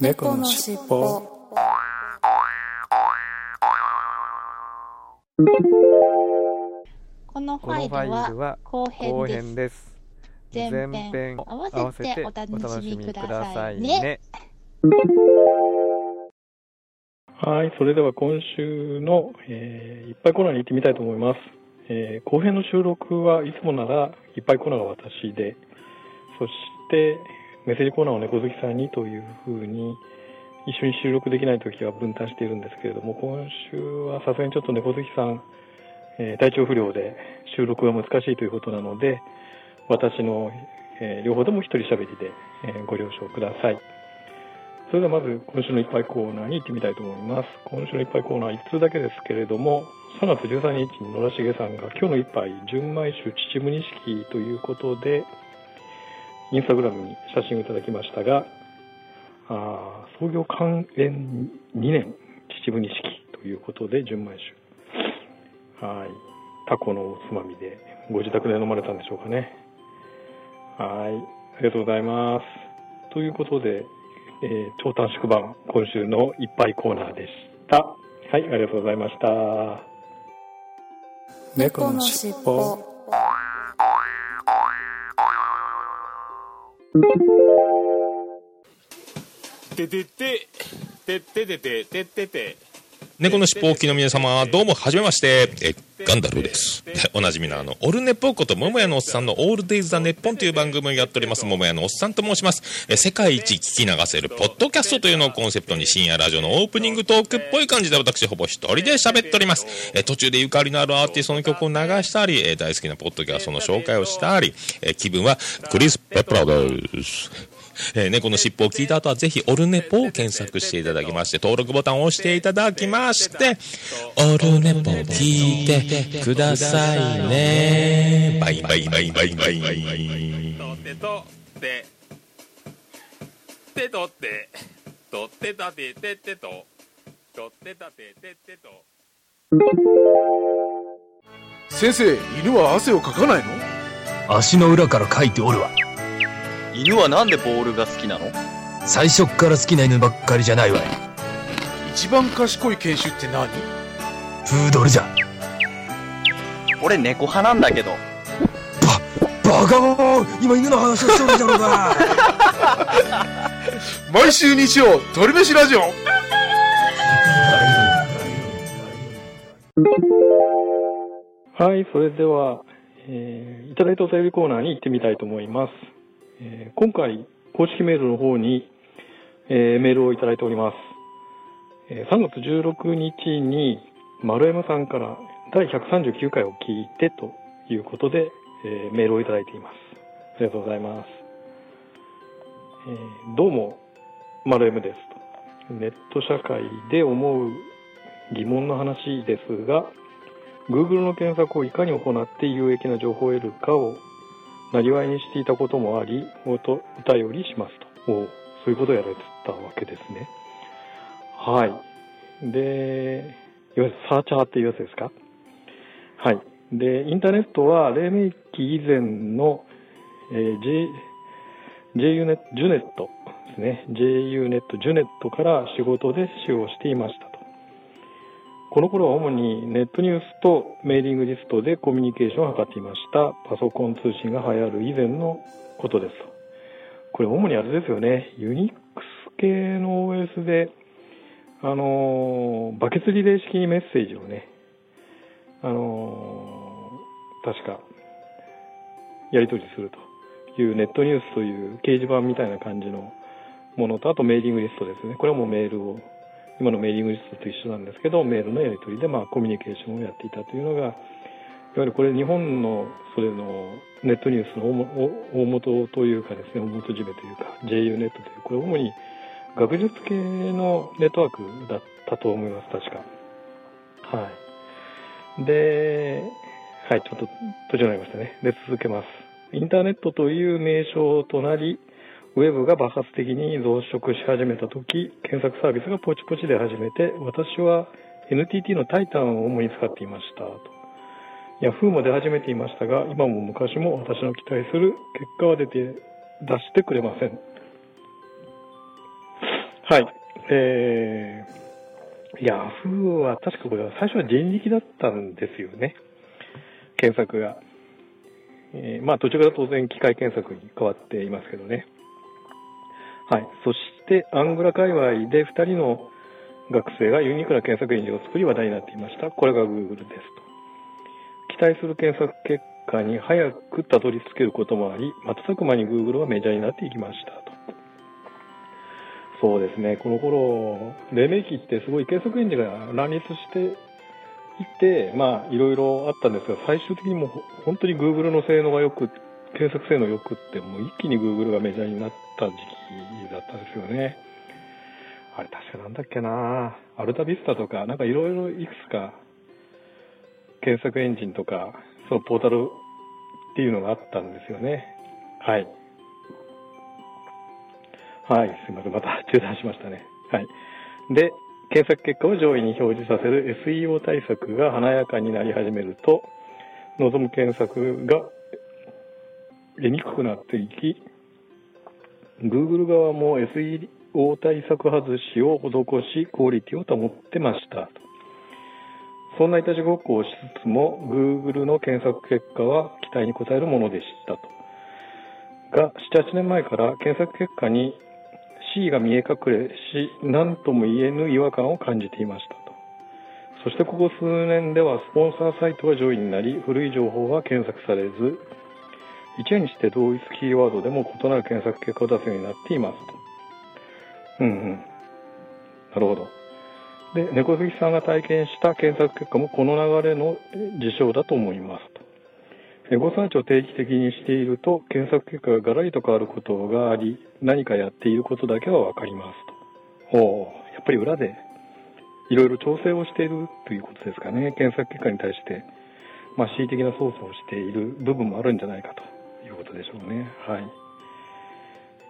猫のしっぽこのファイこのファイルは後後編です。編です。前編合わせてお楽しみくださいね。はい、それでは今週の、えーいっぱいコーナーに行ってみたいと思います。えー後編の収録はいつもならいっぱいコーナーが私で、そしてメッセージコーナーを猫好きさんにというふうに一緒に収録できないときは分担しているんですけれども、今週はさすがにちょっと猫好きさん、えー体調不良で収録が難しいということなので、私の、えー両方とも一人喋りで、えーご了承ください。それではまず今週のいっぱいコーナーに行ってみたいと思います。今週のいっぱいコーナー1通だけですけれども、3月13日に野良重さんが今日の一杯純米酒秩父錦ということで、インスタグラムに写真をいただきましたが、あ創業関連2年秩父錦ということで純米酒。はい。タコのおつまみでご自宅で飲まれたんでしょうかね。はい。ありがとうございます。ということで、えー超短縮版、今週のいっぱいコーナーでした。はい、ありがとうございました。猫のしっぽててて、てててて、てててて。猫のしっぽおきの皆様、どうも、はじめまして。え、ガンダルです。おなじみのあの、オルネポーこと、桃屋のおっさんのオールデイズ・ザ・ネッポンという番組をやっております、桃屋のおっさんと申します。え、世界一聞き流せる、ポッドキャストというのをコンセプトに、深夜ラジオのオープニングトークっぽい感じで、私、ほぼ一人で喋っております。え、途中でゆかりのあるアーティストの曲を流したり、え、大好きなポッドキャストの紹介をしたり、え、気分は、クリス・ペプラです。えー猫の尻尾を聞いた後はぜひオルネポを検索していただきまして登録ボタンを押していただきましてオルネポ聞いてくださいねバイバイバイバイバイとってとって。てとって。とってたててってと。とってたててってと。先生犬は汗をかかないの足の裏から書いておるわ犬はなんでボールが好きなの？最初っから好きな犬ばっかりじゃないわい。一番賢い犬種って何？プードルじゃ。俺猫派なんだけど。バカモン今犬の話をしとるじゃろうが。毎週日曜鳥飯ラジオ。はい、それでは、えーいただいたお便りコーナーに行ってみたいと思います。えー今回、公式メールの方に、えーメールをいただいております。えー3月16日に、丸山さんから第139回を聞いてということで、えーメールをいただいています。ありがとうございます。えーどうも、丸 M ですと。ネット社会で思う疑問の話ですが、Google の検索をいかに行って有益な情報を得るかをなりわいにしていたこともあり、おとお便りしますと。おそういうことをやられてたわけですね。はい。で、いわゆるサーチャーっていうやつですか？はい。で、インターネットは黎明期以前の、えー J、JUNET、ジュネットですね。JUNET、ジュネットから仕事で使用していました。この頃は主にネットニュースとメーリングリストでコミュニケーションを図っていました。パソコン通信が流行る以前のことですと。これ主にあれですよね。ユニックス系の OS で、あのバケツリレー式にメッセージをね、あの確か、やり取りするというネットニュースという掲示板みたいな感じのものと、あとメーリングリストですね。これはもうメールを今のメーリングリストと一緒なんですけど、メールのやり取りでまあコミュニケーションをやっていたというのが、いわゆるこれ日本のそれのネットニュースの大も大元というかですね、大元締めというか、JU ネットという、これ主に学術系のネットワークだったと思います、確か。はい。で、はい、ちょっと途中になりましたね。で、続けます。インターネットという名称となり、ウェブが爆発的に増殖し始めたとき、検索サービスがポチポチで始めて、私は NTT のタイタンを主に使っていましたと。Yahoo も出始めていましたが、今も昔も私の期待する結果は出て、出してくれません。はい。えー、ヤフーは確かこれは最初は人力だったんですよね。検索が。えーまあ途中から当然機械検索に変わっていますけどね。はい。そして、アングラ界隈で2人の学生がユニークな検索エンジンを作り話題になっていました。これが Google ですと。期待する検索結果に早くたどり着けることもあり、瞬く間に Google はメジャーになっていきましたと。そうですね、この頃、黎明期ってすごい検索エンジンが乱立していて、まあ、いろいろあったんですが、最終的にもう本当に Google の性能が良くて、検索性能良くって、もう一気に Google がメジャーになった時期だったんですよね。あれ確かなんだっけなアルタビスタとか、なんかいろいろいくつか検索エンジンとか、そのポータルっていうのがあったんですよね。はい。はい、すいません。また中断しましたね。はい。で、検索結果を上位に表示させる SEO 対策が華やかになり始めると、望む検索が得にくくなっていき、Google 側も SEO 対策外しを施し、クオリティを保ってました。そんないたちごっこをしつつも、Google の検索結果は期待に応えるものでしたと。が、7、8年前から検索結果に C が見え隠れし、何とも言えぬ違和感を感じていましたと。そしてここ数年ではスポンサーサイトが上位になり、古い情報は検索されず、一夜にして同一キーワードでも異なる検索結果を出すようになっていますと。うんうん。なるほど。で、猫好きさんが体験した検索結果もこの流れの事象だと思いますと。エゴサーチを定期的にしていると、検索結果がガラリと変わることがあり、何かやっていることだけはわかりますと。おーやっぱり裏でいろいろ調整をしているということですかね。検索結果に対して、まあ、恣意的な操作をしている部分もあるんじゃないかということでしょうね。はい。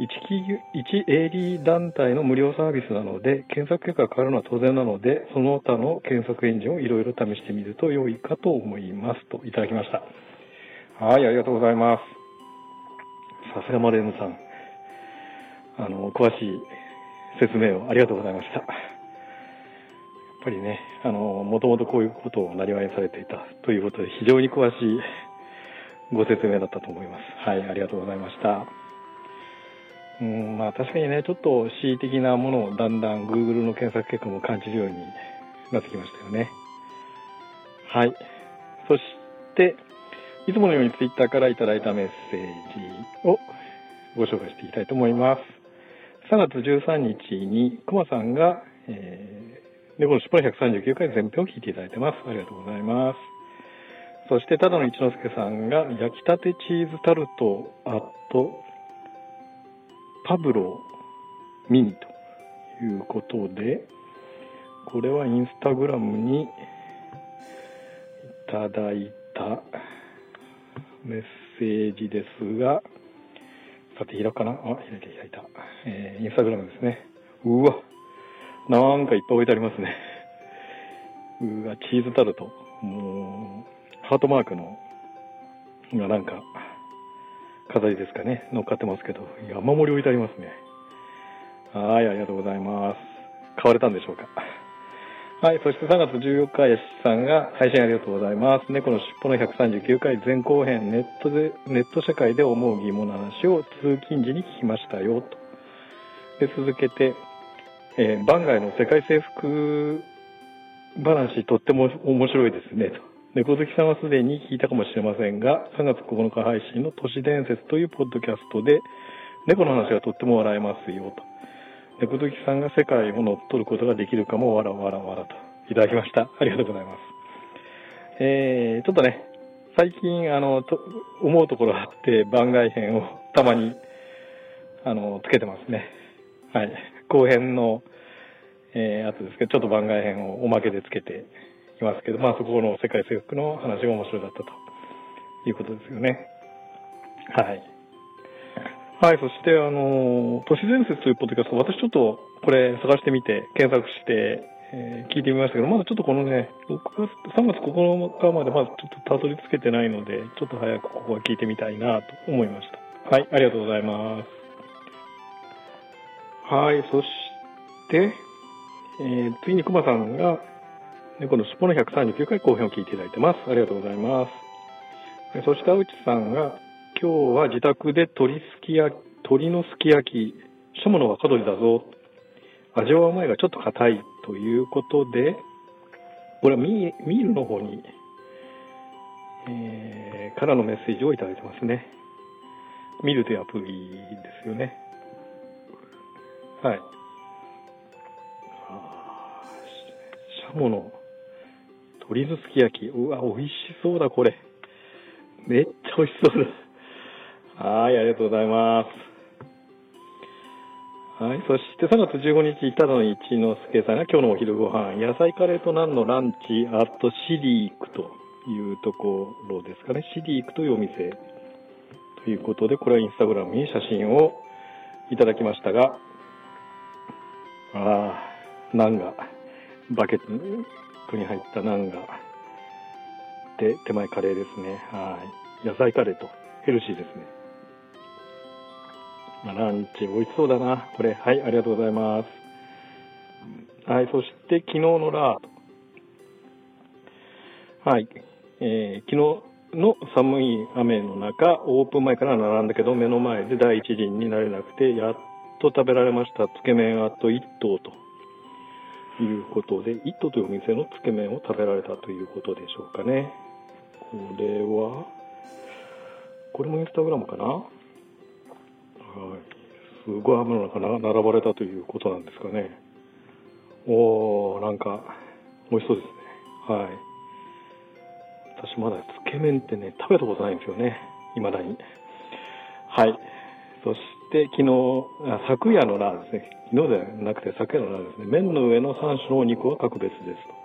一企業一営利団体の無料サービスなので、検索結果が変わるのは当然なので、その他の検索エンジンをいろいろ試してみると良いかと思いますといただきました。はい、ありがとうございます。さすがマレームさん。あの、詳しい説明をありがとうございました。やっぱりね、あの、もともとこういうことをなりわいにされていたということで、非常に詳しいご説明だったと思います。はい、ありがとうございました。うん、まあ確かにね、ちょっと恣意的なものをだんだん Google の検索結果も感じるようになってきましたよね。はい。そして、いつものように Twitter からいただいたメッセージをご紹介していきたいと思います。3月13日にコマさんが、えー、猫の尻尾の139回全編を聞いていただいてます。ありがとうございます。そして、ただの一之輔さんが、焼きたてチーズタルトアットパブロミニということで、これはインスタグラムにいただいたメッセージですが、さて、開くかな？あ、開いて開いた。えー、インスタグラムですね。うわ、なんかいっぱい置いてありますね。うわ、チーズタルト。もう、ハートマークの、がなんか、飾りですかね、乗っかってますけど、山盛り置いてありますね。はい、ありがとうございます。買われたんでしょうか。はい、そして3月14日、やしさんが配信ありがとうございます。猫の尻尾の139回前後編、ネットで、ネット社会で思う疑問の話を通勤時に聞きましたよ、と。で、続けて、えー、番外の世界征服話、とっても面白いですね、と。猫好きさんはすでに聞いたかもしれませんが、3月9日配信の都市伝説というポッドキャストで、猫の話がとっても笑えますよ、と。猫好きさんが世界を乗っ取ることができるかも、わらわらわらと。いただきました。ありがとうございます。えー、ちょっとね、最近、あの、と思うところがあって、番外編をたまに、あの、つけてますね。はい。後編の、えー、やつですけど、ちょっと番外編をおまけでつけていますけど、まあそこの世界征服の話が面白かったということですよね。はい。はい、そして、あの、都市伝説というポッドキャスト、私ちょっとこれ探してみて、検索して、えー聞いてみましたけど、まだちょっとこのね、6月、3月9日までまだちょっとたどり着けてないので、ちょっと早くここは聞いてみたいなと思いました。はい、ありがとうございます。はい、そして、えー、次に熊さんが、猫の尻尾の139回後編を聞いていただいてます。ありがとうございます。そして、青内さんが、今日は自宅で鶏すき焼き、鶏のすき焼き、したものは若鶏だぞ。味はうまいがちょっと硬いということで、これはミールの方に、えーからのメッセージをいただいてますね。ミールというアプリですよね。はい。あーししゃもの鶏のすき焼き。うわ、美味しそうだ、これ。めっちゃ美味しそうだ。はい、ありがとうございます。はい、そして3月15日、ただの一之輔さんが今日のお昼ご飯、野菜カレーとナンのランチ、あとシリークというところですかね。シリークというお店ということで、これはインスタグラムに写真をいただきましたが、ああ、ナンが、バケツットに入ったナンが、で、手前カレーですね。はい。野菜カレーとヘルシーですね。まあランチ美味しそうだな。これ、はい、ありがとうございます。はい、そして昨日のラート。はい、えー昨日の寒い雨の中、オープン前から並んだけど、目の前で第一陣になれなくて、やっと食べられました。つけ麺あと1頭ということで、一頭というお店のつけ麺を食べられたということでしょうかね。これは、これもインスタグラムかな？はい。すごい雨の中な並ばれたということなんですかね。おー、なんか、美味しそうですね。はい。私まだつけ麺ってね、食べたことないんですよね。未だに。はい。そして昨日、昨夜のラーですね。昨日ではなくて昨夜のラーですね。麺の上の3種のお肉は格別ですと。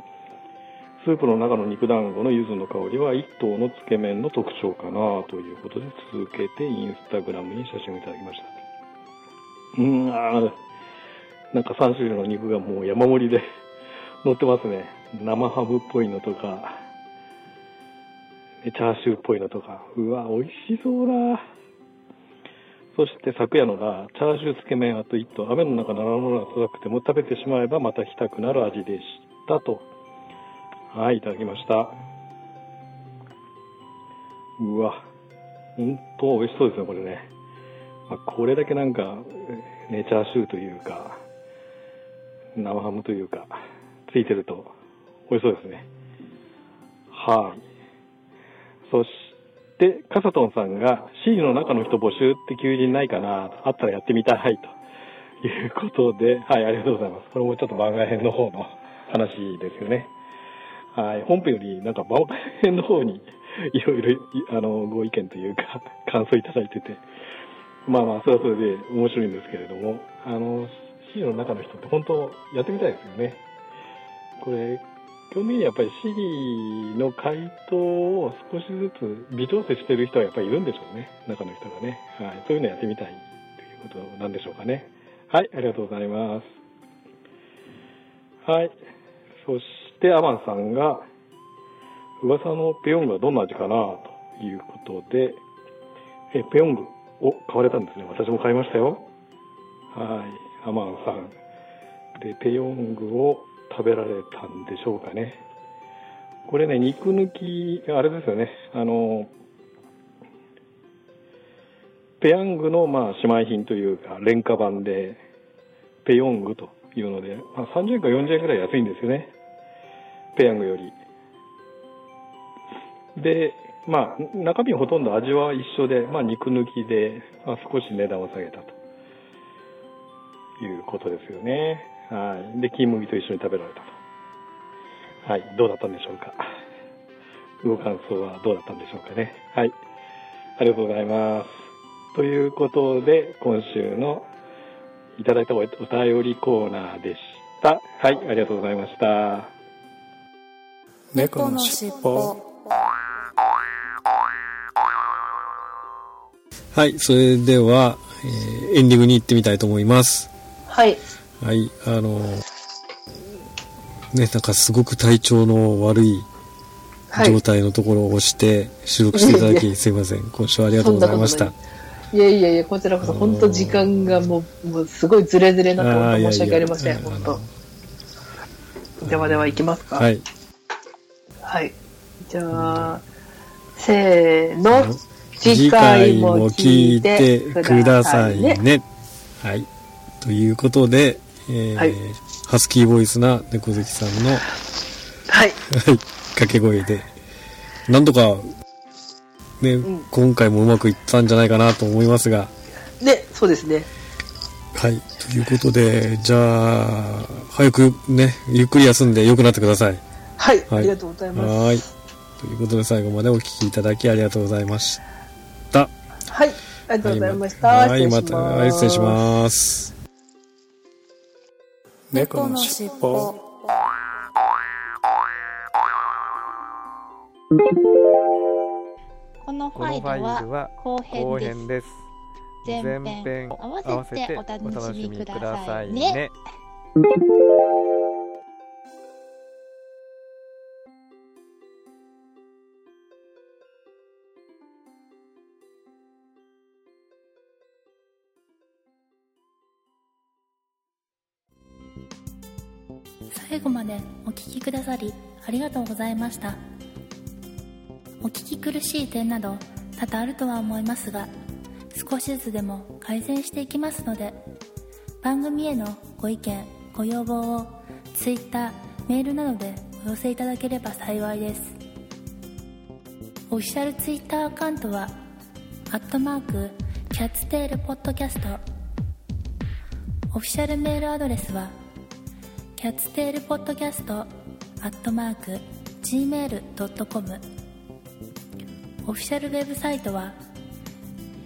スープの中の肉団子の柚子の香りは一頭のつけ麺の特徴かなということで続けてインスタグラムに写真をいただきました。うん、あなんか3種類の肉がもう山盛りで 乗ってますね。生ハムっぽいのとか、チャーシューっぽいのとか。うわ、美味しそうだ。そして昨夜のが、チャーシューつけ麺あと一頭、雨の中並ぶのが辛くても食べてしまえばまた来たくなる味でしたと。はい、いただきました。うわ、本当美味しそうですね、これね。まあ、これだけなんか、ね、チャーシューというか、生ハムというか、ついてると美味しそうですね。はい。そして、カサトンさんが C の中の人募集って求人ないかなあったらやってみたいと いうことで、はい、ありがとうございます。これもちょっと番外編の方の話ですよね。はい、本編よりなんか番外編の方に いろいろあのご意見というか 感想いただいてて、まあまあ、それはそれで面白いんですけれども、あの、C の中の人って本当やってみたいですよね。これ、基本的にやっぱり C の回答を少しずつ微調整してる人はやっぱりいるんでしょうね。中の人がね。はい。そういうのやってみたいということなんでしょうかね。はい。ありがとうございます。はい。そして、アマンさんが、噂のペヨングはどんな味かなということで、え、ペヨングを買われたんですね。私も買いましたよ。はい。アマンさん。で、ペヨングを食べられたんでしょうかね。これね、肉抜き、あれですよね。あの、ペヤングの、まあ、姉妹品というか、廉価版で、ペヨングというので、まあ、30円か40円ぐらい安いんですよね。ペヤングより。で、まあ、中身ほとんど味は一緒で、まあ、肉抜きで、まあ、少し値段を下げたということですよね。はい。で、金麦と一緒に食べられたと。はい。どうだったんでしょうか？ご感想はどうだったんでしょうかね？はい。ありがとうございます。ということで、今週のいただいたおお便りコーナーでした。はい。ありがとうございました。猫のしっぽはい、それでは、えーエンディングに行ってみたいと思います。はい。はい、あのーね、なんかすごく体調の悪いはい状態のところを押して収録していただき、すいません。今週はありがとうございました。いやいやいや、こちらこそ本当時間がもう、もうすごいズレズレになって本当申し訳ありません、本当。ではでは行きますか。はい。はい。じゃあ、せーの。次回も聞いてくださいね。はい。ということで、えーはいハスキーボイスな猫好きさんの、はい、はい。掛け声で、なんとか、ね、今回もうまくいったんじゃないかなと思いますが、ね、そうですね。はい。ということで、じゃあ、早くね、ゆっくり休んで良くなってください。はい。はいありがとうございます。はい。ということで、最後までお聞きいただきありがとうございました。はい。ありがとうございました。はい、また、失礼します。猫のしっぽこのファイルルはは後後編です。編です。前編合わせてお楽しみくださいね最後までお聞きくださりありがとうございました。お聞き苦しい点など多々あるとは思いますが少しずつでも改善していきますので番組へのご意見ご要望を Twitter メールなどでお寄せいただければ幸いです。オフィシャル Twitter アカウントはアットマークキャッツテールポッドキャスト。オフィシャルメールアドレスはキャッツテールポッドキャストアットマーク gmail.com オフィシャルウェブサイトは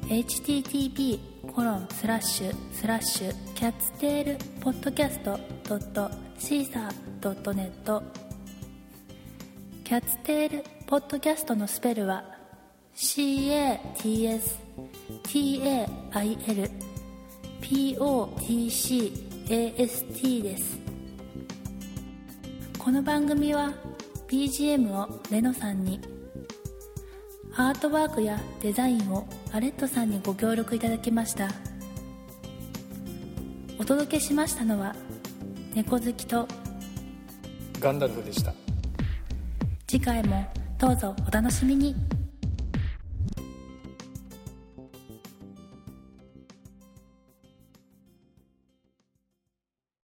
http コロンスラッシュスラッシュキャッツテールポッドキャストドットシーサードットネット。キャッツテールポッドキャストのスペルは CATSTAIL POTCAST です。この番組は BGM をレノさんにアートワークやデザインをアレットさんにご協力いただきました。お届けしましたのは猫好きとガンダルフでした。次回もどうぞお楽しみに